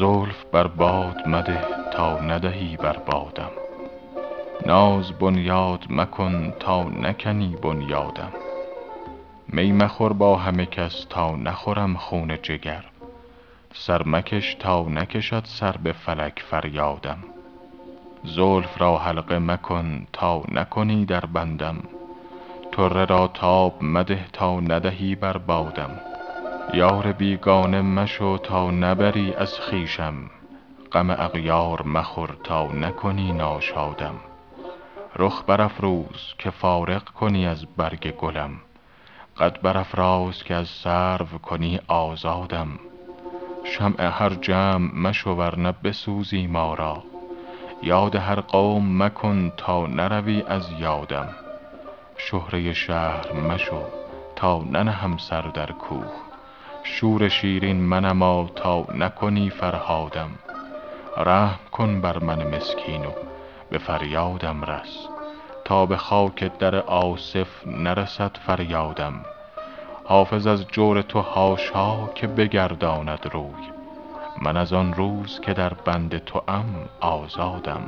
زلف بر باد مده تا ندهی بر بادم. ناز بنیاد مکن تا نکنی بنیادم. می مخور با همه کس تا نخورم خون جگر. سر مکش تا نکشد سر به فلک فریادم. زلف را حلقه مکن تا نکنی در بندم. طره را تاب مده تا ندهی بر بادم. یار بیگانه مشو تا نبری از خویشم. غم اغیار مخور تا نکنی ناشادم. رخ برافروز که فارغ کنی از برگ گلم. قد برافراز که از سرو کنی آزادم. شمع هر جمع مشو ور نه بسوزی ما را. یاد هر قوم مکن تا نروی از یادم. شهره شهر مشو تا ننهم سر در کوه. شور شیرین منما تا نکنی فرهادم. رحم کن بر من مسکین و به فریادم رس. تا به خاک در آصف نرسد فریادم. حافظ از جور تو حاشا که بگرداند روی. من از آن روز که در بند توام آزادم.